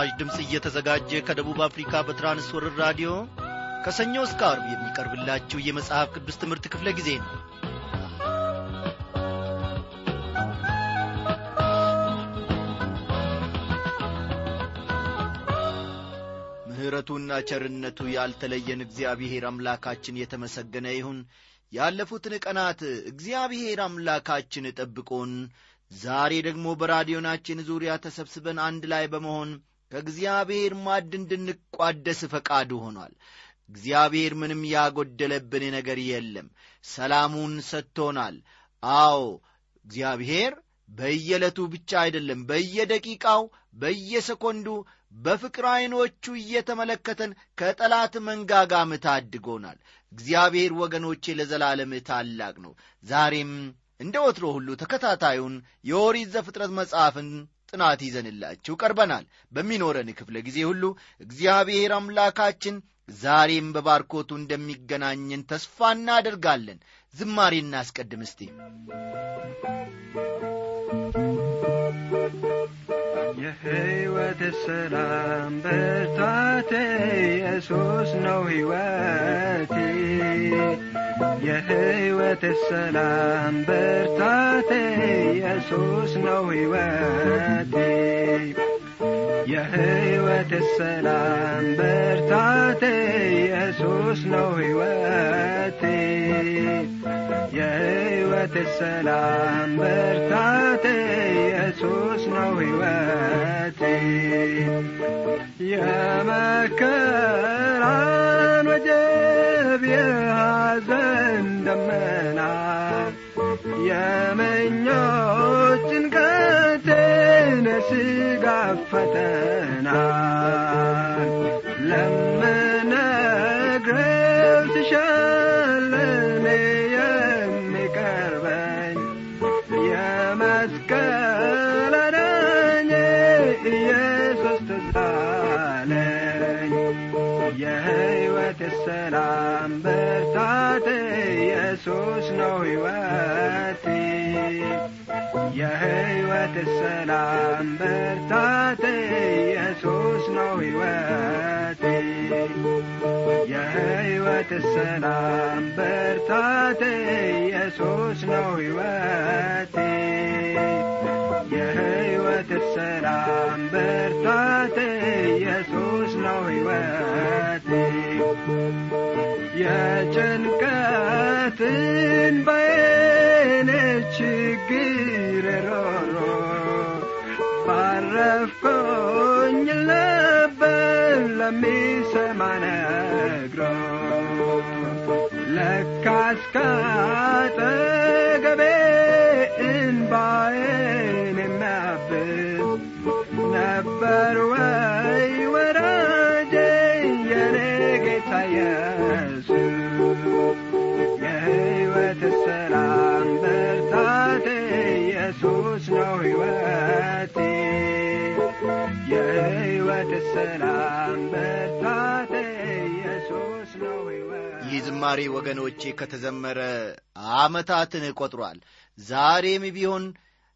በምስራች ድምፅ እየተዘጋጀ ከደቡብ አፍሪካ በትራንስወርር ራዲዮ ከሰኞ እስከ አርብ የሚቀርብላችሁ የመጽሐፍ ቅዱስ ትምህርት ክፍለ ጊዜ ነው። ምሕረቱና ቸርነቱ ያልተለየን እግዚአብሔር አምላካችን የተመሰገነ ይሁን። ያለፉትን ቀናት እግዚአብሔር አምላካችን ጠብቆን ዛሬ ደግሞ በራዲዮናችን ዙሪያ ተሰብስበን አንድ ላይ በመሆን ከእግዚአብሔር ማድ እንድንቋደስ ፈቃዱ ሆኗል። እግዚአብሔር ምንም ያጎደለብን ነገር የለም። ሰላሙን ሰጥቶናል። አዎ እግዚአብሔር በየዕለቱ ብቻ አይደለም በየደቂቃው በየሰኮንዱ በፍቅር ዐይኖቹ እየተመለከተን ከጠላት መንጋጋም ታድጎናል። እግዚአብሔር ወገኖቼ ለዘላለም ታላቅ ነው። ዛሬም እንደ ወትሮ ሁሉ ተከታታዩን የኦሪት ዘፍጥረት መጽሐፍን ጥናት ይዘንላችሁ ቀርበናል። በሚኖረን ክፍለ ጊዜ ሁሉ እግዚአብሔር አምላካችን ዛሬም በባርኮቱ እንደሚገናኝን ተስፋ እናደርጋለን። ዝማሬ እናስቀድም እስቲ የሕይወት ሰላም ብርታቴ ኢየሱስ ነው ሕይወቴ። የሕይወት ሰላም ብርታቴ ኢየሱስ ነው ሕይወቴ። የሕይወት ሰላም ብርታቴ ኢየሱስ ነው ሕይወቴ የሕይወት ሰላም ብርታቴ ኢየሱስ ነው ሕይወቴ። የመከራን ወጀብ የሐዘን ደመና የምኞት ጭንቀቴን የሥጋ ፈተና። ለምነግረው ትሻለኔ የሕይወት ሰላም ብርታቴ ኢየሱስ ነው ሕይወቴ የሕይወት ሰላም ብርታቴ ኢየሱስ ነው ሕይወቴ የሕይወት ሰላም ብርታቴ ኢየሱስ ነው ሕይወቴ የጭንቀትን በየኔ ሮሮ ባረፍኮኝ ነበር ለሚሰማ ነግሮ ለካስ ካጠገቤ እንባዬን የሚያብስ ነበር ወይ የሕይወት ሰላም ብርታቴ ኢየሱስ ነው ይህ ዝማሬ ወገኖቼ ከተዘመረ ዓመታትን ቆጥሯል። ዛሬም ቢሆን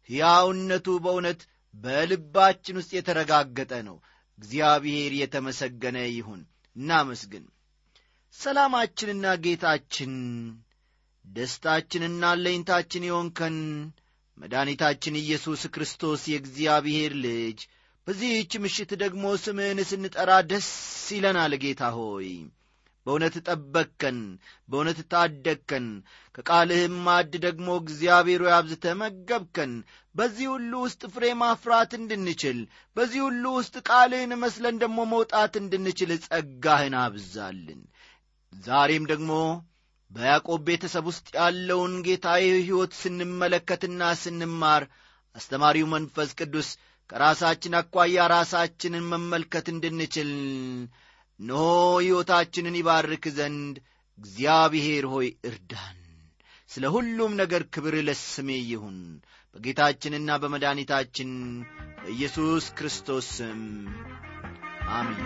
ሕያውነቱ በእውነት በልባችን ውስጥ የተረጋገጠ ነው። እግዚአብሔር የተመሰገነ ይሁን። እናመስግን። ሰላማችንና ጌታችን ደስታችንና ለኝታችን የሆንከን መድኃኒታችን ኢየሱስ ክርስቶስ የእግዚአብሔር ልጅ በዚህች ምሽት ደግሞ ስምህን ስንጠራ ደስ ይለናል። ጌታ ሆይ በእውነት ጠበቅከን በእውነት ታደግከን። ከቃልህም ማድ ደግሞ እግዚአብሔር አብዝተ መገብከን በዚህ ሁሉ ውስጥ ፍሬ ማፍራት እንድንችል በዚህ ሁሉ ውስጥ ቃልህን መስለን ደግሞ መውጣት እንድንችል ጸጋህን አብዛልን። ዛሬም ደግሞ በያዕቆብ ቤተሰብ ውስጥ ያለውን ጌታዊ ሕይወት ስንመለከትና ስንማር አስተማሪው መንፈስ ቅዱስ ከራሳችን አኳያ ራሳችንን መመልከት እንድንችል እነሆ ሕይወታችንን ይባርክ ዘንድ እግዚአብሔር ሆይ እርዳን። ስለ ሁሉም ነገር ክብር ለስሜ ይሁን። በጌታችንና በመድኃኒታችን በኢየሱስ ክርስቶስ ስም አሚን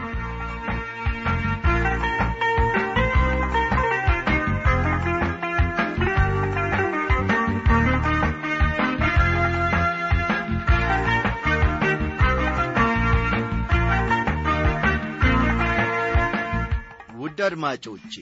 ውድ አድማጮቼ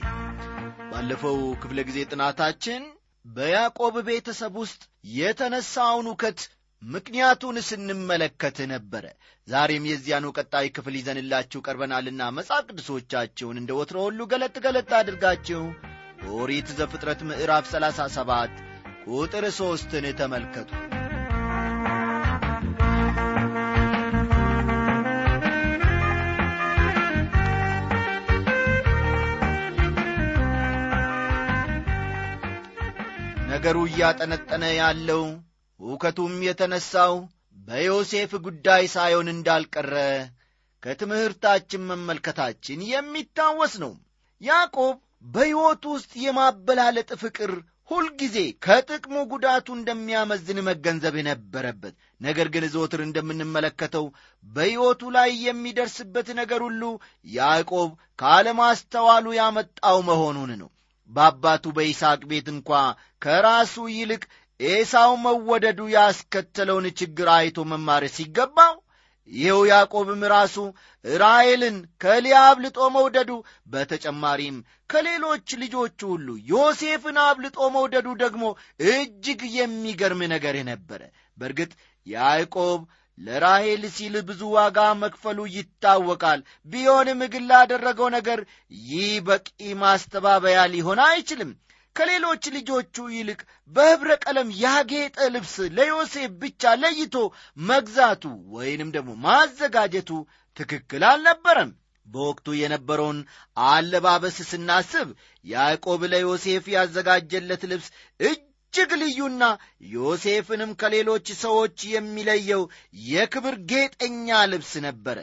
ባለፈው ክፍለ ጊዜ ጥናታችን በያዕቆብ ቤተሰብ ውስጥ የተነሳውን ውከት ምክንያቱን ስንመለከት ነበረ። ዛሬም የዚያኑ ቀጣይ ክፍል ይዘንላችሁ ቀርበናልና መጽሐፍ ቅዱሶቻችሁን እንደ ወትሮ ሁሉ ገለጥ ገለጥ አድርጋችሁ ኦሪት ዘፍጥረት ምዕራፍ 37 ቁጥር ሦስትን ተመልከቱ ነገሩ እያጠነጠነ ያለው ሁከቱም የተነሣው በዮሴፍ ጉዳይ ሳይሆን እንዳልቀረ ከትምህርታችን መመልከታችን የሚታወስ ነው። ያዕቆብ በሕይወቱ ውስጥ የማበላለጥ ፍቅር ሁልጊዜ ከጥቅሙ ጉዳቱ እንደሚያመዝን መገንዘብ የነበረበት ነገር ግን ዘወትር እንደምንመለከተው በሕይወቱ ላይ የሚደርስበት ነገር ሁሉ ያዕቆብ ካለማስተዋሉ ያመጣው መሆኑን ነው በአባቱ በይስሐቅ ቤት እንኳ ከራሱ ይልቅ ኤሳው መወደዱ ያስከተለውን ችግር አይቶ መማር ሲገባው ይኸው ያዕቆብም ራሱ ራሔልን ከሊያ አብልጦ መውደዱ በተጨማሪም ከሌሎች ልጆቹ ሁሉ ዮሴፍን አብልጦ መውደዱ ደግሞ እጅግ የሚገርም ነገር ነበረ። በእርግጥ ያዕቆብ ለራሔል ሲል ብዙ ዋጋ መክፈሉ ይታወቃል። ቢሆንም ግን ላደረገው ነገር ይህ በቂ ማስተባበያ ሊሆን አይችልም። ከሌሎች ልጆቹ ይልቅ በኅብረ ቀለም ያጌጠ ልብስ ለዮሴፍ ብቻ ለይቶ መግዛቱ ወይንም ደግሞ ማዘጋጀቱ ትክክል አልነበረም። በወቅቱ የነበረውን አለባበስ ስናስብ ያዕቆብ ለዮሴፍ ያዘጋጀለት ልብስ እጅግ ልዩና ዮሴፍንም ከሌሎች ሰዎች የሚለየው የክብር ጌጠኛ ልብስ ነበረ።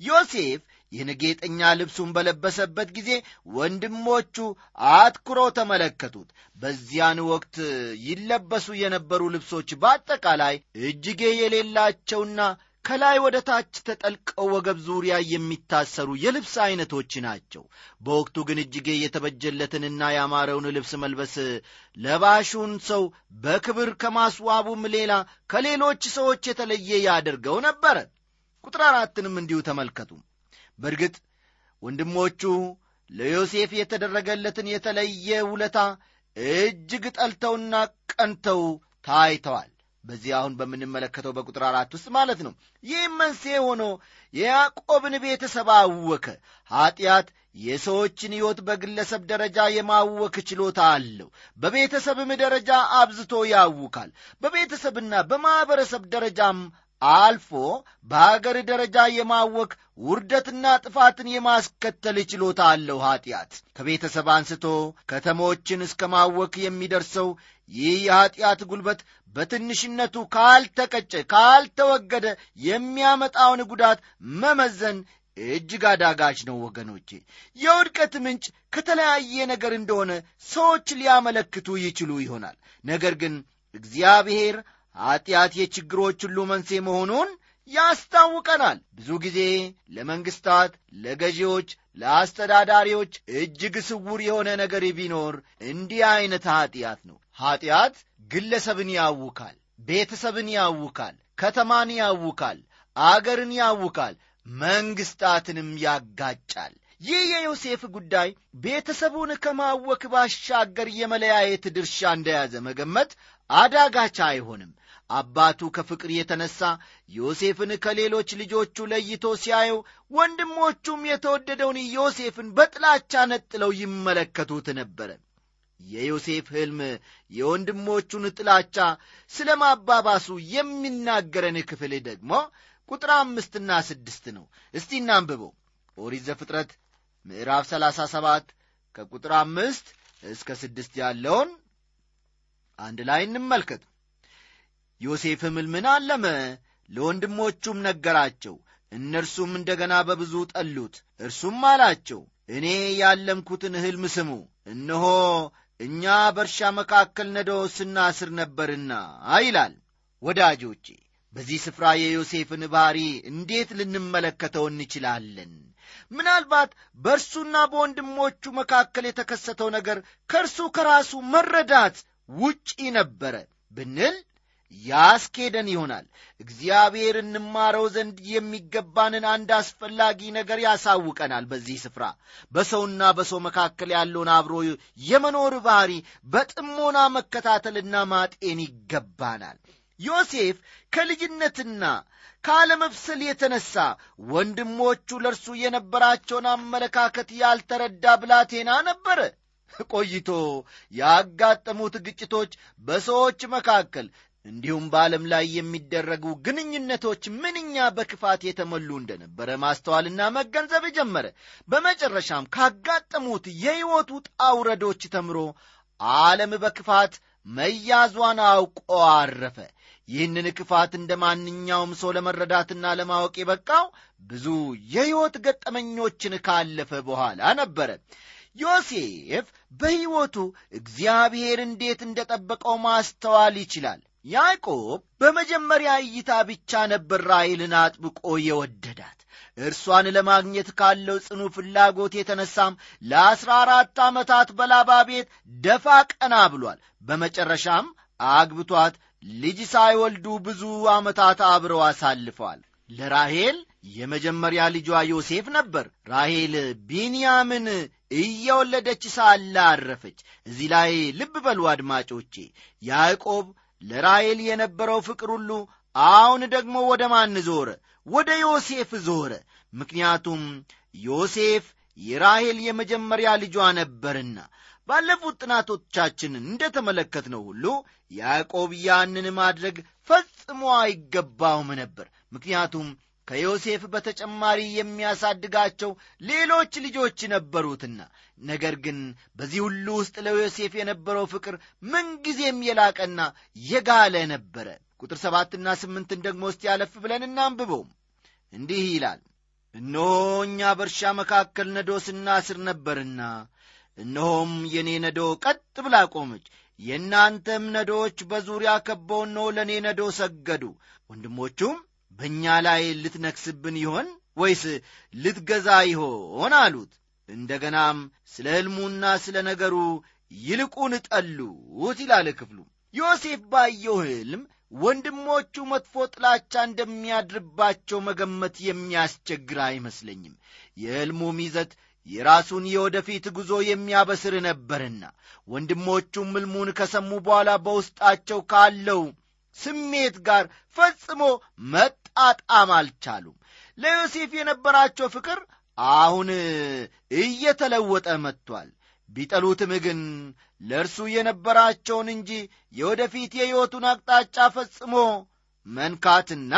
ዮሴፍ ይህን ጌጠኛ ልብሱን በለበሰበት ጊዜ ወንድሞቹ አትኩሮ ተመለከቱት። በዚያን ወቅት ይለበሱ የነበሩ ልብሶች በአጠቃላይ እጅጌ የሌላቸውና ከላይ ወደ ታች ተጠልቀው ወገብ ዙሪያ የሚታሰሩ የልብስ ዐይነቶች ናቸው። በወቅቱ ግን እጅጌ የተበጀለትንና ያማረውን ልብስ መልበስ ለባሹን ሰው በክብር ከማስዋቡም ሌላ ከሌሎች ሰዎች የተለየ ያደርገው ነበረ። ቁጥር አራትንም እንዲሁ ተመልከቱ። በእርግጥ ወንድሞቹ ለዮሴፍ የተደረገለትን የተለየ ውለታ እጅግ ጠልተውና ቀንተው ታይተዋል በዚህ አሁን በምንመለከተው በቁጥር አራት ውስጥ ማለት ነው። ይህም መንስኤ ሆኖ የያዕቆብን ቤተሰብ አወከ። ኀጢአት የሰዎችን ሕይወት በግለሰብ ደረጃ የማወክ ችሎታ አለው። በቤተሰብም ደረጃ አብዝቶ ያውካል። በቤተሰብና በማኅበረሰብ ደረጃም አልፎ በአገር ደረጃ የማወክ ውርደትና ጥፋትን የማስከተል ችሎታ አለው። ኀጢአት ከቤተሰብ አንስቶ ከተሞችን እስከ ማወክ የሚደርሰው ይህ የኀጢአት ጉልበት በትንሽነቱ ካልተቀጨ ካልተወገደ የሚያመጣውን ጉዳት መመዘን እጅግ አዳጋች ነው ወገኖቼ። የውድቀት ምንጭ ከተለያየ ነገር እንደሆነ ሰዎች ሊያመለክቱ ይችሉ ይሆናል። ነገር ግን እግዚአብሔር ኀጢአት የችግሮች ሁሉ መንሴ መሆኑን ያስታውቀናል። ብዙ ጊዜ ለመንግሥታት ለገዢዎች ለአስተዳዳሪዎች እጅግ ስውር የሆነ ነገር ቢኖር እንዲህ ዐይነት ኀጢአት ነው ኀጢአት ግለሰብን ያውካል ቤተሰብን ያውካል ከተማን ያውካል አገርን ያውካል መንግሥታትንም ያጋጫል። ይህ የዮሴፍ ጉዳይ ቤተሰቡን ከማወክ ባሻገር የመለያየት ድርሻ እንደያዘ መገመት አዳጋች አይሆንም። አባቱ ከፍቅር የተነሣ ዮሴፍን ከሌሎች ልጆቹ ለይቶ ሲያየው ወንድሞቹም የተወደደውን ዮሴፍን በጥላቻ ነጥለው ይመለከቱት ነበረ የዮሴፍ ሕልም የወንድሞቹን ጥላቻ ስለ ማባባሱ የሚናገረን ክፍል ደግሞ ቁጥር አምስትና ስድስት ነው። እስቲ እናንብበው። ኦሪት ዘፍጥረት ምዕራፍ ሰላሳ ሰባት ከቁጥር አምስት እስከ ስድስት ያለውን አንድ ላይ እንመልከት። ዮሴፍም ሕልምን አለመ ለወንድሞቹም ነገራቸው። እነርሱም እንደ ገና በብዙ ጠሉት። እርሱም አላቸው እኔ ያለምኩትን ሕልም ስሙ። እነሆ እኛ በእርሻ መካከል ነዶ ስናስር ነበርና ይላል ወዳጆቼ። በዚህ ስፍራ የዮሴፍን ባሕሪ እንዴት ልንመለከተው እንችላለን? ምናልባት በእርሱና በወንድሞቹ መካከል የተከሰተው ነገር ከእርሱ ከራሱ መረዳት ውጪ ነበረ ብንል ያስኬደን ይሆናል። እግዚአብሔር እንማረው ዘንድ የሚገባንን አንድ አስፈላጊ ነገር ያሳውቀናል። በዚህ ስፍራ በሰውና በሰው መካከል ያለውን አብሮ የመኖር ባህሪ በጥሞና መከታተልና ማጤን ይገባናል። ዮሴፍ ከልጅነትና ካለመብሰል የተነሳ ወንድሞቹ ለእርሱ የነበራቸውን አመለካከት ያልተረዳ ብላቴና ነበረ። ቆይቶ ያጋጠሙት ግጭቶች በሰዎች መካከል እንዲሁም በዓለም ላይ የሚደረጉ ግንኙነቶች ምንኛ በክፋት የተሞሉ እንደነበረ ማስተዋልና መገንዘብ ጀመረ። በመጨረሻም ካጋጠሙት የሕይወቱ ጣውረዶች ተምሮ ዓለም በክፋት መያዟን አውቆ አረፈ። ይህንን ክፋት እንደ ማንኛውም ሰው ለመረዳትና ለማወቅ የበቃው ብዙ የሕይወት ገጠመኞችን ካለፈ በኋላ ነበረ። ዮሴፍ በሕይወቱ እግዚአብሔር እንዴት እንደ ጠበቀው ማስተዋል ይችላል ያዕቆብ በመጀመሪያ እይታ ብቻ ነበር ራይልን አጥብቆ የወደዳት። እርሷን ለማግኘት ካለው ጽኑ ፍላጎት የተነሳም ለአስራ አራት ዓመታት በላባ ቤት ደፋ ቀና ብሏል። በመጨረሻም አግብቷት ልጅ ሳይወልዱ ብዙ ዓመታት አብረው አሳልፈዋል። ለራሄል የመጀመሪያ ልጇ ዮሴፍ ነበር። ራሄል ቢንያምን እየወለደች ሳለ አረፈች እዚህ ላይ ልብ በሉ አድማጮቼ ያዕቆብ ለራሄል የነበረው ፍቅር ሁሉ አሁን ደግሞ ወደ ማን ዞረ ወደ ዮሴፍ ዞረ ምክንያቱም ዮሴፍ የራሄል የመጀመሪያ ልጇ ነበርና ባለፉት ጥናቶቻችን እንደ ተመለከትነው ሁሉ ያዕቆብ ያንን ማድረግ ፈጽሞ አይገባውም ነበር። ምክንያቱም ከዮሴፍ በተጨማሪ የሚያሳድጋቸው ሌሎች ልጆች ነበሩትና ነገር ግን በዚህ ሁሉ ውስጥ ለዮሴፍ የነበረው ፍቅር ምንጊዜም የላቀና የጋለ ነበረ። ቁጥር ሰባትና ስምንትን ደግሞ እስቲ ያለፍ ብለን እናንብበው እንዲህ ይላል እነሆ እኛ በእርሻ መካከል ነዶ ስናስር ነበርና እነሆም የእኔ ነዶ ቀጥ ብላ ቆመች። የእናንተም ነዶዎች በዙሪያ ከበው እነሆ ለእኔ ነዶ ሰገዱ። ወንድሞቹም በእኛ ላይ ልትነክስብን ይሆን ወይስ ልትገዛ ይሆን አሉት። እንደ ገናም ስለ ሕልሙና ስለ ነገሩ ይልቁን ጠሉት ይላል ክፍሉ። ዮሴፍ ባየው ሕልም ወንድሞቹ መጥፎ ጥላቻ እንደሚያድርባቸው መገመት የሚያስቸግር አይመስለኝም። የሕልሙም ይዘት የራሱን የወደፊት ጉዞ የሚያበስር ነበርና ወንድሞቹም ሕልሙን ከሰሙ በኋላ በውስጣቸው ካለው ስሜት ጋር ፈጽሞ መጣጣም አልቻሉም። ለዮሴፍ የነበራቸው ፍቅር አሁን እየተለወጠ መጥቷል። ቢጠሉትም ግን ለእርሱ የነበራቸውን እንጂ የወደፊት የሕይወቱን አቅጣጫ ፈጽሞ መንካትና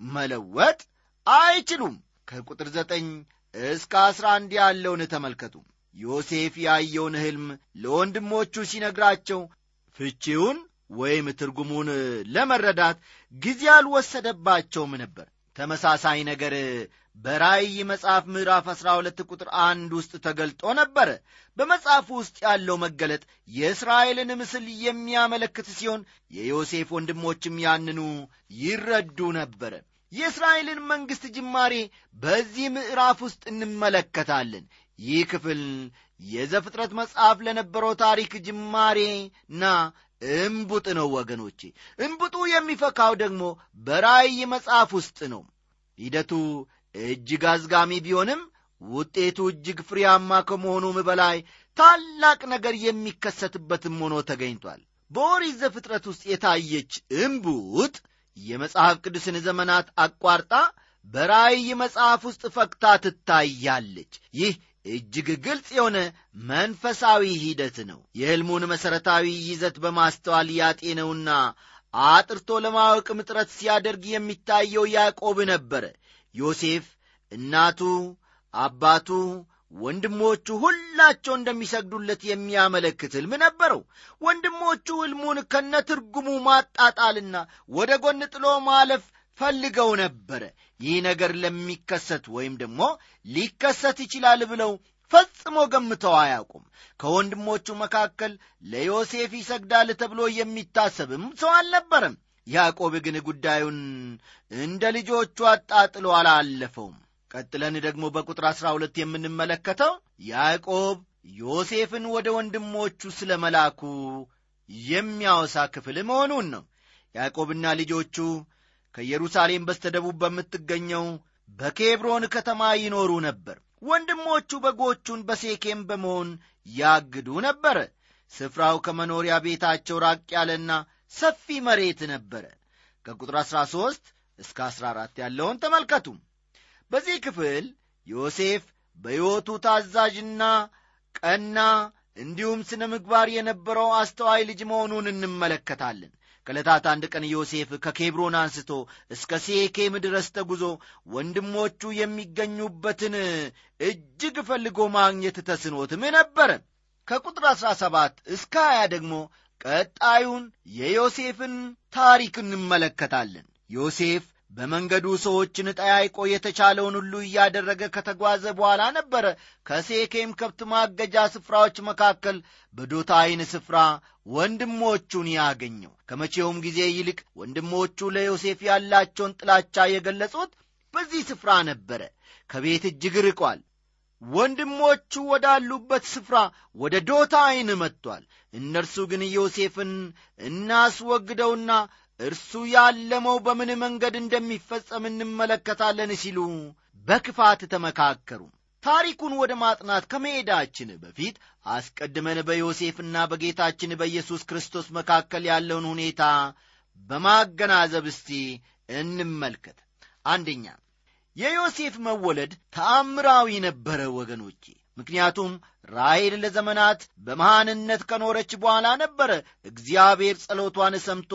መለወጥ አይችሉም። ከቁጥር ዘጠኝ እስከ አስራ አንድ ያለውን ተመልከቱ። ዮሴፍ ያየውን ሕልም ለወንድሞቹ ሲነግራቸው ፍቺውን ወይም ትርጉሙን ለመረዳት ጊዜ አልወሰደባቸውም ነበር። ተመሳሳይ ነገር በራእይ መጽሐፍ ምዕራፍ 12 ቁጥር አንድ ውስጥ ተገልጦ ነበረ በመጽሐፉ ውስጥ ያለው መገለጥ የእስራኤልን ምስል የሚያመለክት ሲሆን የዮሴፍ ወንድሞችም ያንኑ ይረዱ ነበረ የእስራኤልን መንግሥት ጅማሬ በዚህ ምዕራፍ ውስጥ እንመለከታለን። ይህ ክፍል የዘፍጥረት መጽሐፍ ለነበረው ታሪክ ጅማሬና እምቡጥ ነው ወገኖቼ። እምቡጡ የሚፈካው ደግሞ በራእይ መጽሐፍ ውስጥ ነው። ሂደቱ እጅግ አዝጋሚ ቢሆንም ውጤቱ እጅግ ፍሬያማ ከመሆኑም በላይ ታላቅ ነገር የሚከሰትበትም ሆኖ ተገኝቷል። በኦሪት ዘፍጥረት ውስጥ የታየች እምቡጥ የመጽሐፍ ቅዱስን ዘመናት አቋርጣ በራእይ መጽሐፍ ውስጥ ፈክታ ትታያለች። ይህ እጅግ ግልጽ የሆነ መንፈሳዊ ሂደት ነው። የሕልሙን መሠረታዊ ይዘት በማስተዋል ያጤነውና አጥርቶ ለማወቅም ጥረት ሲያደርግ የሚታየው ያዕቆብ ነበረ። ዮሴፍ እናቱ አባቱ ወንድሞቹ ሁላቸው እንደሚሰግዱለት የሚያመለክት ሕልም ነበረው። ወንድሞቹ ሕልሙን ከነትርጉሙ ማጣጣልና ወደ ጎን ጥሎ ማለፍ ፈልገው ነበረ ይህ ነገር ለሚከሰት ወይም ደግሞ ሊከሰት ይችላል ብለው ፈጽሞ ገምተው አያውቁም። ከወንድሞቹ መካከል ለዮሴፍ ይሰግዳል ተብሎ የሚታሰብም ሰው አልነበረም። ያዕቆብ ግን ጉዳዩን እንደ ልጆቹ አጣጥሎ አላለፈውም። ቀጥለን ደግሞ በቁጥር አሥራ ሁለት የምንመለከተው ያዕቆብ ዮሴፍን ወደ ወንድሞቹ ስለ መላኩ የሚያወሳ ክፍል መሆኑን ነው። ያዕቆብና ልጆቹ ከኢየሩሳሌም በስተደቡብ በምትገኘው በኬብሮን ከተማ ይኖሩ ነበር። ወንድሞቹ በጎቹን በሴኬም በመሆን ያግዱ ነበረ። ስፍራው ከመኖሪያ ቤታቸው ራቅ ያለና ሰፊ መሬት ነበረ። ከቁጥር 13 እስከ 14 ያለውን ተመልከቱ። በዚህ ክፍል ዮሴፍ በሕይወቱ ታዛዥና ቀና እንዲሁም ስነ ምግባር የነበረው አስተዋይ ልጅ መሆኑን እንመለከታለን። ከዕለታት አንድ ቀን ዮሴፍ ከኬብሮን አንስቶ እስከ ሴኬም ድረስ ተጉዞ ወንድሞቹ የሚገኙበትን እጅግ ፈልጎ ማግኘት ተስኖትም ነበረ። ከቁጥር 17 እስከ 20 ደግሞ ቀጣዩን የዮሴፍን ታሪክ እንመለከታለን። ዮሴፍ በመንገዱ ሰዎችን ጠያይቆ የተቻለውን ሁሉ እያደረገ ከተጓዘ በኋላ ነበረ ከሴኬም ከብት ማገጃ ስፍራዎች መካከል በዶታይን ስፍራ ወንድሞቹን ያገኘው። ከመቼውም ጊዜ ይልቅ ወንድሞቹ ለዮሴፍ ያላቸውን ጥላቻ የገለጹት በዚህ ስፍራ ነበረ። ከቤት እጅግ ርቋል። ወንድሞቹ ወዳሉበት ስፍራ ወደ ዶታይን መጥቷል። እነርሱ ግን ዮሴፍን እናስወግደውና እርሱ ያለመው በምን መንገድ እንደሚፈጸም እንመለከታለን ሲሉ በክፋት ተመካከሩ። ታሪኩን ወደ ማጥናት ከመሄዳችን በፊት አስቀድመን በዮሴፍና በጌታችን በኢየሱስ ክርስቶስ መካከል ያለውን ሁኔታ በማገናዘብ እስቲ እንመልከት። አንደኛ የዮሴፍ መወለድ ተአምራዊ ነበረ ወገኖቼ። ምክንያቱም ራሔል ለዘመናት በመሃንነት ከኖረች በኋላ ነበረ እግዚአብሔር ጸሎቷን ሰምቶ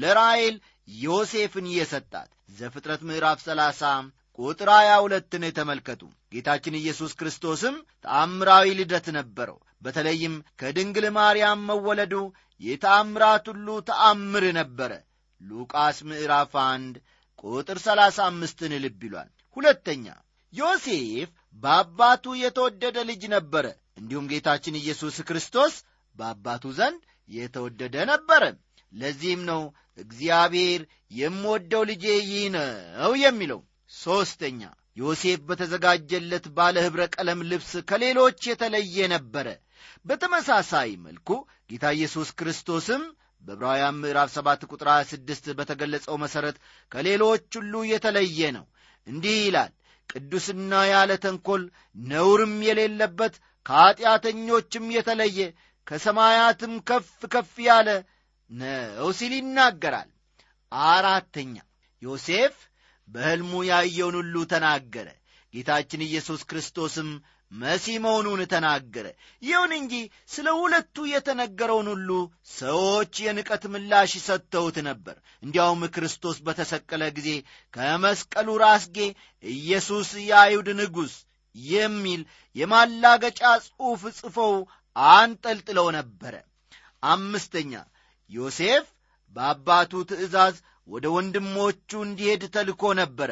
ለራሔል ዮሴፍን የሰጣት። ዘፍጥረት ምዕራፍ 30 ቁጥር 22ን ተመልከቱ። ጌታችን ኢየሱስ ክርስቶስም ተአምራዊ ልደት ነበረው። በተለይም ከድንግል ማርያም መወለዱ የተአምራት ሁሉ ተአምር ነበረ። ሉቃስ ምዕራፍ 1 ቁጥር 35ን ልብ ይሏል። ሁለተኛ ዮሴፍ በአባቱ የተወደደ ልጅ ነበረ። እንዲሁም ጌታችን ኢየሱስ ክርስቶስ በአባቱ ዘንድ የተወደደ ነበረ። ለዚህም ነው እግዚአብሔር የምወደው ልጄ ይህ ነው የሚለው። ሦስተኛ ዮሴፍ በተዘጋጀለት ባለ ኅብረ ቀለም ልብስ ከሌሎች የተለየ ነበረ። በተመሳሳይ መልኩ ጌታ ኢየሱስ ክርስቶስም በዕብራውያን ምዕራፍ 7 ቁጥር 26 በተገለጸው መሠረት ከሌሎች ሁሉ የተለየ ነው። እንዲህ ይላል ቅዱስና ያለ ተንኰል ነውርም የሌለበት ከኀጢአተኞችም የተለየ ከሰማያትም ከፍ ከፍ ያለ ነው ሲል ይናገራል። አራተኛ ዮሴፍ በሕልሙ ያየውን ሁሉ ተናገረ። ጌታችን ኢየሱስ ክርስቶስም መሲህ መሆኑን ተናገረ። ይሁን እንጂ ስለ ሁለቱ የተነገረውን ሁሉ ሰዎች የንቀት ምላሽ ሰጥተውት ነበር። እንዲያውም ክርስቶስ በተሰቀለ ጊዜ ከመስቀሉ ራስጌ ኢየሱስ የአይሁድ ንጉሥ የሚል የማላገጫ ጽሑፍ ጽፈው አንጠልጥለው ነበረ። አምስተኛ ዮሴፍ በአባቱ ትእዛዝ ወደ ወንድሞቹ እንዲሄድ ተልኮ ነበረ።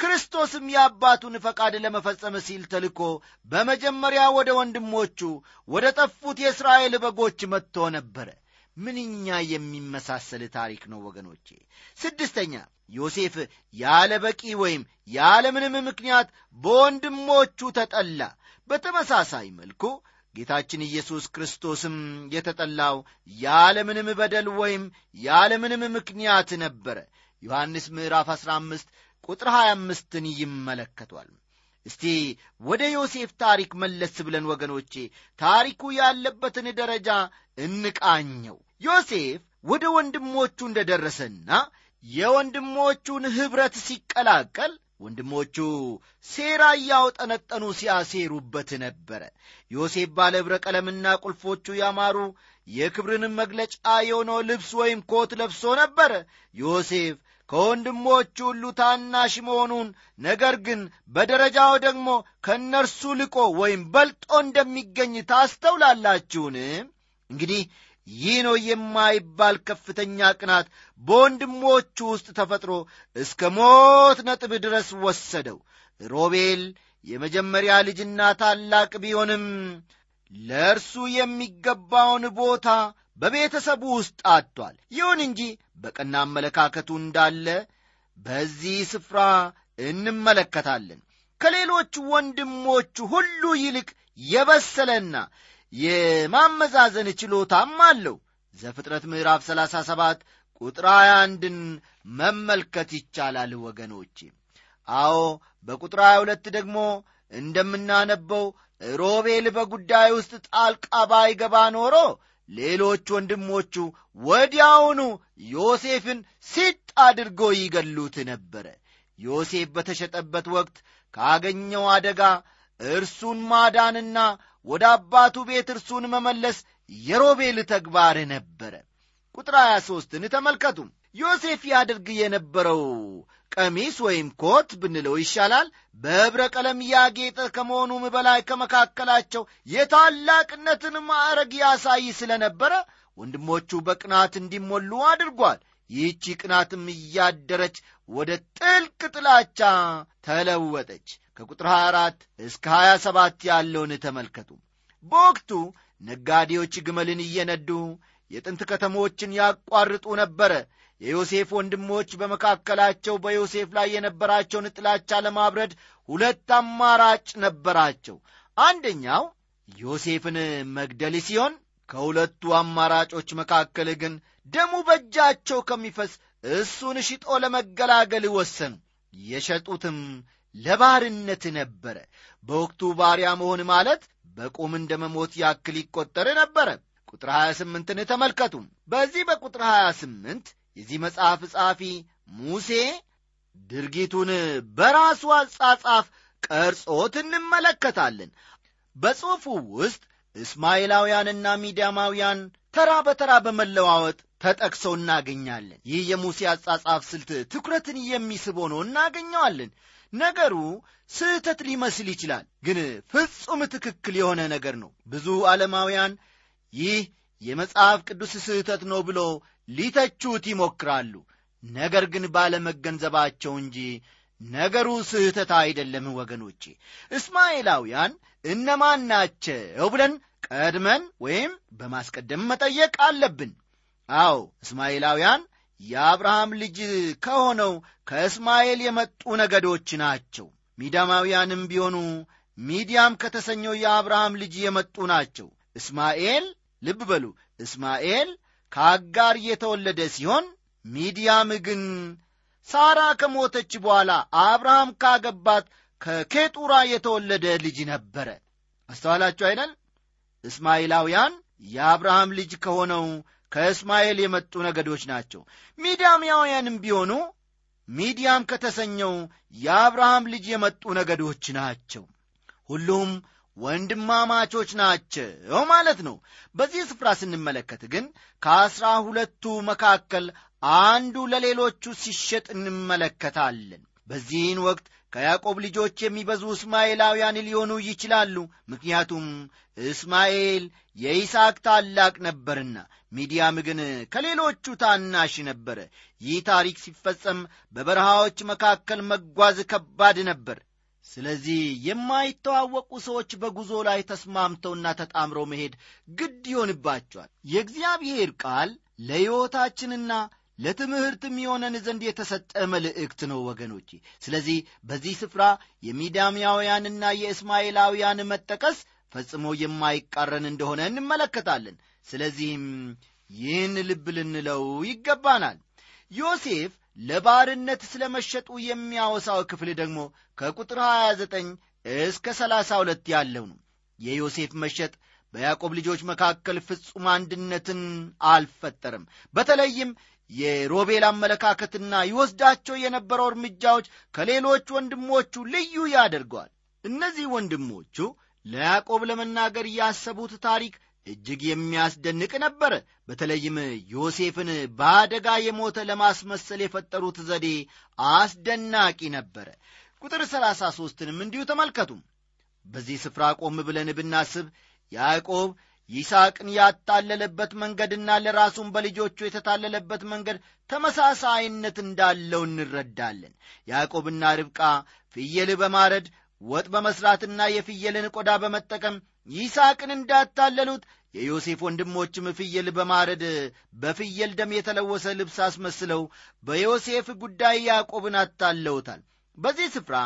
ክርስቶስም የአባቱን ፈቃድ ለመፈጸም ሲል ተልኮ በመጀመሪያ ወደ ወንድሞቹ ወደ ጠፉት የእስራኤል በጎች መጥቶ ነበረ። ምንኛ የሚመሳሰል ታሪክ ነው ወገኖቼ። ስድስተኛ ዮሴፍ ያለ በቂ ወይም ያለ ምንም ምክንያት በወንድሞቹ ተጠላ። በተመሳሳይ መልኩ ጌታችን ኢየሱስ ክርስቶስም የተጠላው ያለ ምንም በደል ወይም ያለ ምንም ምክንያት ነበረ። ዮሐንስ ምዕራፍ 15 ቁጥር 25ን ይመለከቷል። እስቲ ወደ ዮሴፍ ታሪክ መለስ ብለን ወገኖቼ ታሪኩ ያለበትን ደረጃ እንቃኘው። ዮሴፍ ወደ ወንድሞቹ እንደ ደረሰና የወንድሞቹን ኅብረት ሲቀላቀል ወንድሞቹ ሴራ እያውጠነጠኑ ሲያሴሩበት ነበረ። ዮሴፍ ባለ ኅብረ ቀለምና ቁልፎቹ ያማሩ የክብርንም መግለጫ የሆነው ልብስ ወይም ኮት ለብሶ ነበረ። ዮሴፍ ከወንድሞቹ ሁሉ ታናሽ መሆኑን ነገር ግን በደረጃው ደግሞ ከእነርሱ ልቆ ወይም በልጦ እንደሚገኝ ታስተውላላችሁን? እንግዲህ ይህ ነው የማይባል ከፍተኛ ቅናት በወንድሞቹ ውስጥ ተፈጥሮ እስከ ሞት ነጥብ ድረስ ወሰደው። ሮቤል የመጀመሪያ ልጅና ታላቅ ቢሆንም ለእርሱ የሚገባውን ቦታ በቤተሰቡ ውስጥ አጥቷል። ይሁን እንጂ በቀና አመለካከቱ እንዳለ በዚህ ስፍራ እንመለከታለን። ከሌሎች ወንድሞቹ ሁሉ ይልቅ የበሰለና የማመዛዘን ችሎታም አለው። ዘፍጥረት ምዕራፍ 37 ቁጥር ሀያ አንድን መመልከት ይቻላል ወገኖቼ አዎ በቁጥር ሀያ ሁለት ደግሞ እንደምናነበው ሮቤል በጉዳይ ውስጥ ጣልቃ ባይገባ ኖሮ ሌሎች ወንድሞቹ ወዲያውኑ ዮሴፍን ሲጥ አድርጎ ይገሉት ነበረ። ዮሴፍ በተሸጠበት ወቅት ካገኘው አደጋ እርሱን ማዳንና ወደ አባቱ ቤት እርሱን መመለስ የሮቤል ተግባር ነበረ። ቁጥር 23ን ተመልከቱ ዮሴፍ ያደርግ የነበረው ቀሚስ ወይም ኮት ብንለው ይሻላል በኅብረ ቀለም ያጌጠ ከመሆኑም በላይ ከመካከላቸው የታላቅነትን ማዕረግ ያሳይ ስለነበረ ወንድሞቹ በቅናት እንዲሞሉ አድርጓል። ይህቺ ቅናትም እያደረች ወደ ጥልቅ ጥላቻ ተለወጠች። ከቁጥር 24 እስከ 27 ያለውን ተመልከቱ። በወቅቱ ነጋዴዎች ግመልን እየነዱ የጥንት ከተሞችን ያቋርጡ ነበረ የዮሴፍ ወንድሞች በመካከላቸው በዮሴፍ ላይ የነበራቸውን ጥላቻ ለማብረድ ሁለት አማራጭ ነበራቸው። አንደኛው ዮሴፍን መግደል ሲሆን ከሁለቱ አማራጮች መካከል ግን ደሙ በእጃቸው ከሚፈስ እሱን ሽጦ ለመገላገል ወሰኑ። የሸጡትም ለባርነት ነበረ። በወቅቱ ባሪያ መሆን ማለት በቁም እንደ መሞት ያክል ይቆጠር ነበረ። ቁጥር 28ን ተመልከቱ። በዚህ በቁጥር 28 የዚህ መጽሐፍ ጸሐፊ ሙሴ ድርጊቱን በራሱ አጻጻፍ ቀርጾት እንመለከታለን። በጽሑፉ ውስጥ እስማኤላውያንና ሚዲያማውያን ተራ በተራ በመለዋወጥ ተጠቅሰው እናገኛለን። ይህ የሙሴ አጻጻፍ ስልት ትኩረትን የሚስብ ሆኖ እናገኘዋለን። ነገሩ ስህተት ሊመስል ይችላል ግን ፍጹም ትክክል የሆነ ነገር ነው። ብዙ ዓለማውያን ይህ የመጽሐፍ ቅዱስ ስህተት ነው ብሎ ሊተቹት ይሞክራሉ። ነገር ግን ባለመገንዘባቸው እንጂ ነገሩ ስህተት አይደለም ወገኖቼ። እስማኤላውያን እነማን ናቸው ብለን ቀድመን ወይም በማስቀደም መጠየቅ አለብን። አዎ እስማኤላውያን የአብርሃም ልጅ ከሆነው ከእስማኤል የመጡ ነገዶች ናቸው። ሚዳማውያንም ቢሆኑ ሚዲያም ከተሰኘው የአብርሃም ልጅ የመጡ ናቸው። እስማኤል ልብ በሉ እስማኤል ከአጋር የተወለደ ሲሆን ሚዲያም ግን ሳራ ከሞተች በኋላ አብርሃም ካገባት ከኬጡራ የተወለደ ልጅ ነበረ። አስተዋላችሁ አይደል? እስማኤላውያን የአብርሃም ልጅ ከሆነው ከእስማኤል የመጡ ነገዶች ናቸው። ሚዲያማውያንም ቢሆኑ ሚዲያም ከተሰኘው የአብርሃም ልጅ የመጡ ነገዶች ናቸው። ሁሉም ወንድማማቾች ናቸው ማለት ነው። በዚህ ስፍራ ስንመለከት ግን ከአስራ ሁለቱ መካከል አንዱ ለሌሎቹ ሲሸጥ እንመለከታለን። በዚህን ወቅት ከያዕቆብ ልጆች የሚበዙ እስማኤላውያን ሊሆኑ ይችላሉ። ምክንያቱም እስማኤል የይስሐቅ ታላቅ ነበርና ሚዲያም ግን ከሌሎቹ ታናሽ ነበረ። ይህ ታሪክ ሲፈጸም በበረሃዎች መካከል መጓዝ ከባድ ነበር ስለዚህ የማይተዋወቁ ሰዎች በጉዞ ላይ ተስማምተውና ተጣምረው መሄድ ግድ ይሆንባቸዋል። የእግዚአብሔር ቃል ለሕይወታችንና ለትምህርትም የሆነን ዘንድ የተሰጠ መልእክት ነው ወገኖቼ። ስለዚህ በዚህ ስፍራ የሚዳምያውያንና የእስማኤላውያን መጠቀስ ፈጽሞ የማይቃረን እንደሆነ እንመለከታለን። ስለዚህም ይህን ልብ ልንለው ይገባናል። ዮሴፍ ለባርነት ስለ መሸጡ የሚያወሳው ክፍል ደግሞ ከቁጥር 29 እስከ 32 ያለው ነው። የዮሴፍ መሸጥ በያዕቆብ ልጆች መካከል ፍጹም አንድነትን አልፈጠርም በተለይም የሮቤል አመለካከትና ይወስዳቸው የነበረው እርምጃዎች ከሌሎች ወንድሞቹ ልዩ ያደርገዋል። እነዚህ ወንድሞቹ ለያዕቆብ ለመናገር ያሰቡት ታሪክ እጅግ የሚያስደንቅ ነበረ በተለይም ዮሴፍን በአደጋ የሞተ ለማስመሰል የፈጠሩት ዘዴ አስደናቂ ነበረ ቁጥር ሰላሳ ሦስትንም እንዲሁ ተመልከቱ። በዚህ ስፍራ ቆም ብለን ብናስብ ያዕቆብ ይስሐቅን ያታለለበት መንገድና ለራሱም በልጆቹ የተታለለበት መንገድ ተመሳሳይነት እንዳለው እንረዳለን። ያዕቆብና ርብቃ ፍየል በማረድ ወጥ በመሥራትና የፍየልን ቆዳ በመጠቀም ይስሐቅን እንዳታለሉት የዮሴፍ ወንድሞችም ፍየል በማረድ በፍየል ደም የተለወሰ ልብስ አስመስለው በዮሴፍ ጉዳይ ያዕቆብን አታለውታል። በዚህ ስፍራ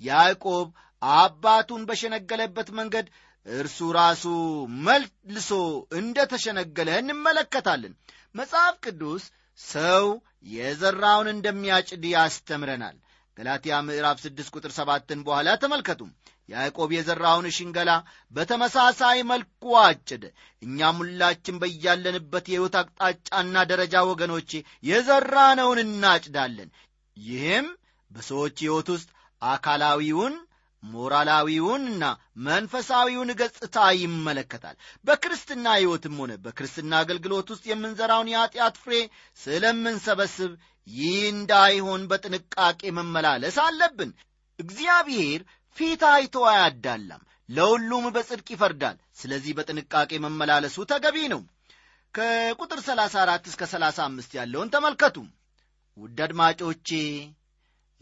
ያዕቆብ አባቱን በሸነገለበት መንገድ እርሱ ራሱ መልሶ እንደ ተሸነገለ እንመለከታለን። መጽሐፍ ቅዱስ ሰው የዘራውን እንደሚያጭድ ያስተምረናል ገላትያ ምዕራፍ 6 ቁጥር 7ን በኋላ ተመልከቱ ያዕቆብ የዘራውን ሽንገላ በተመሳሳይ መልኩ አጭደ እኛም ሁላችን በያለንበት የሕይወት አቅጣጫና ደረጃ ወገኖቼ የዘራነውን እናጭዳለን። ይህም በሰዎች ሕይወት ውስጥ አካላዊውን ሞራላዊውንና መንፈሳዊውን ገጽታ ይመለከታል። በክርስትና ሕይወትም ሆነ በክርስትና አገልግሎት ውስጥ የምንዘራውን የኀጢአት ፍሬ ስለምንሰበስብ ይህ እንዳይሆን በጥንቃቄ መመላለስ አለብን። እግዚአብሔር ፊት አይቶ አያዳላም ለሁሉም በጽድቅ ይፈርዳል። ስለዚህ በጥንቃቄ መመላለሱ ተገቢ ነው። ከቁጥር 34 እስከ 35 ያለውን ተመልከቱ። ውድ አድማጮቼ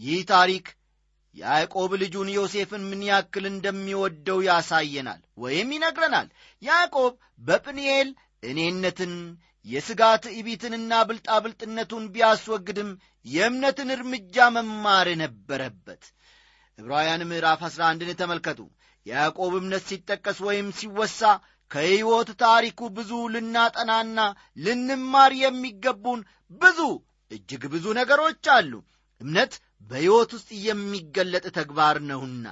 ይህ ታሪክ ያዕቆብ ልጁን ዮሴፍን ምን ያክል እንደሚወደው ያሳየናል ወይም ይነግረናል። ያዕቆብ በጵንኤል እኔነትን የሥጋ ትዕቢትንና ብልጣብልጥነቱን ቢያስወግድም የእምነትን እርምጃ መማር ነበረበት ዕብራውያን ምዕራፍ 11ን ተመልከቱ። የያዕቆብ እምነት ሲጠቀስ ወይም ሲወሳ ከሕይወት ታሪኩ ብዙ ልናጠናና ልንማር የሚገቡን ብዙ እጅግ ብዙ ነገሮች አሉ። እምነት በሕይወት ውስጥ የሚገለጥ ተግባር ነውና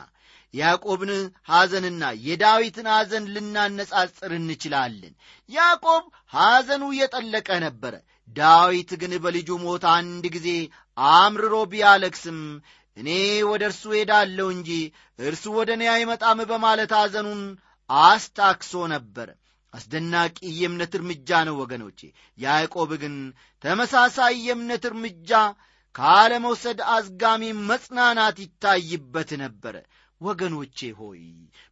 ያዕቆብን ሐዘንና የዳዊትን ሐዘን ልናነጻጽር እንችላለን። ያዕቆብ ሐዘኑ የጠለቀ ነበረ። ዳዊት ግን በልጁ ሞት አንድ ጊዜ አምርሮ ቢያለክስም እኔ ወደ እርሱ ሄዳለሁ እንጂ እርሱ ወደ እኔ አይመጣም በማለት ሐዘኑን አስታክሶ ነበረ አስደናቂ የእምነት እርምጃ ነው ወገኖቼ። ያዕቆብ ግን ተመሳሳይ የእምነት እርምጃ ካለመውሰድ አዝጋሚ መጽናናት ይታይበት ነበረ ወገኖቼ ሆይ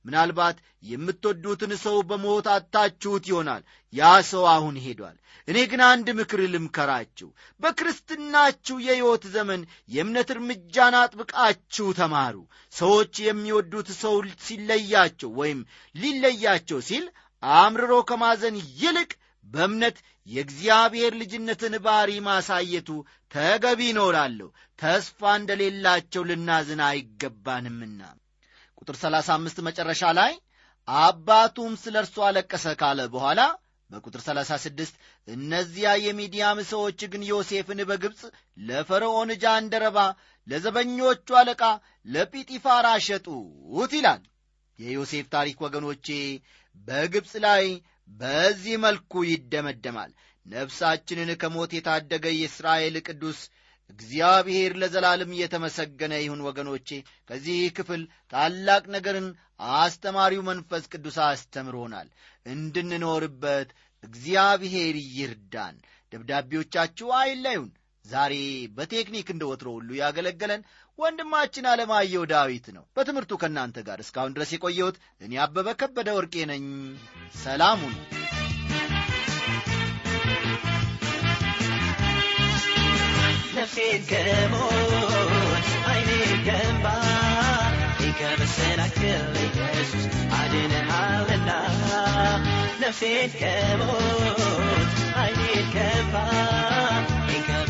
ምናልባት የምትወዱትን ሰው በሞት አታችሁት ይሆናል። ያ ሰው አሁን ሄዷል። እኔ ግን አንድ ምክር ልምከራችሁ። በክርስትናችሁ የሕይወት ዘመን የእምነት እርምጃን አጥብቃችሁ ተማሩ። ሰዎች የሚወዱት ሰው ሲለያቸው ወይም ሊለያቸው ሲል አምርሮ ከማዘን ይልቅ በእምነት የእግዚአብሔር ልጅነትን ባሪ ማሳየቱ ተገቢ ኖራለሁ ተስፋ እንደሌላቸው ልናዝን አይገባንምና። ቁጥር 35 መጨረሻ ላይ አባቱም ስለ እርሱ አለቀሰ ካለ በኋላ በቁጥር 36 እነዚያ የሚዲያም ሰዎች ግን ዮሴፍን በግብፅ ለፈርዖን ጃንደረባ ለዘበኞቹ አለቃ ለጲጢፋራ ሸጡት ይላል። የዮሴፍ ታሪክ ወገኖቼ በግብፅ ላይ በዚህ መልኩ ይደመደማል። ነፍሳችንን ከሞት የታደገ የእስራኤል ቅዱስ እግዚአብሔር ለዘላለም እየተመሰገነ ይሁን ወገኖቼ። ከዚህ ክፍል ታላቅ ነገርን አስተማሪው መንፈስ ቅዱስ አስተምሮናል። እንድንኖርበት እግዚአብሔር ይርዳን። ደብዳቤዎቻችሁ አይለዩን ዛሬ በቴክኒክ እንደ ወትሮ ሁሉ ያገለገለን ወንድማችን አለማየሁ ዳዊት ነው። በትምህርቱ ከእናንተ ጋር እስካሁን ድረስ የቆየሁት እኔ አበበ ከበደ ወርቄ ነኝ። ሰላሙ ነው ነፍሴን ከሞት አይኔን ከእንባ ከመሰናክል ኢየሱስ አድነሃልና ነፍሴን ከሞት አይኔን ከእንባ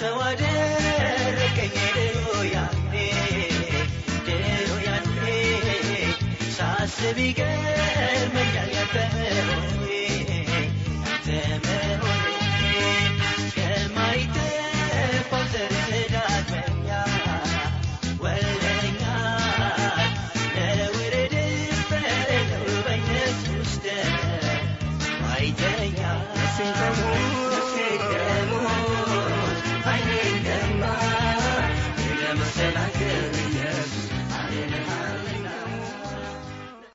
ያንተ ወደረቀኝ ድሮ ያኔ ድሮ ያኔ ሳስብ ይገርመኛል ያንተ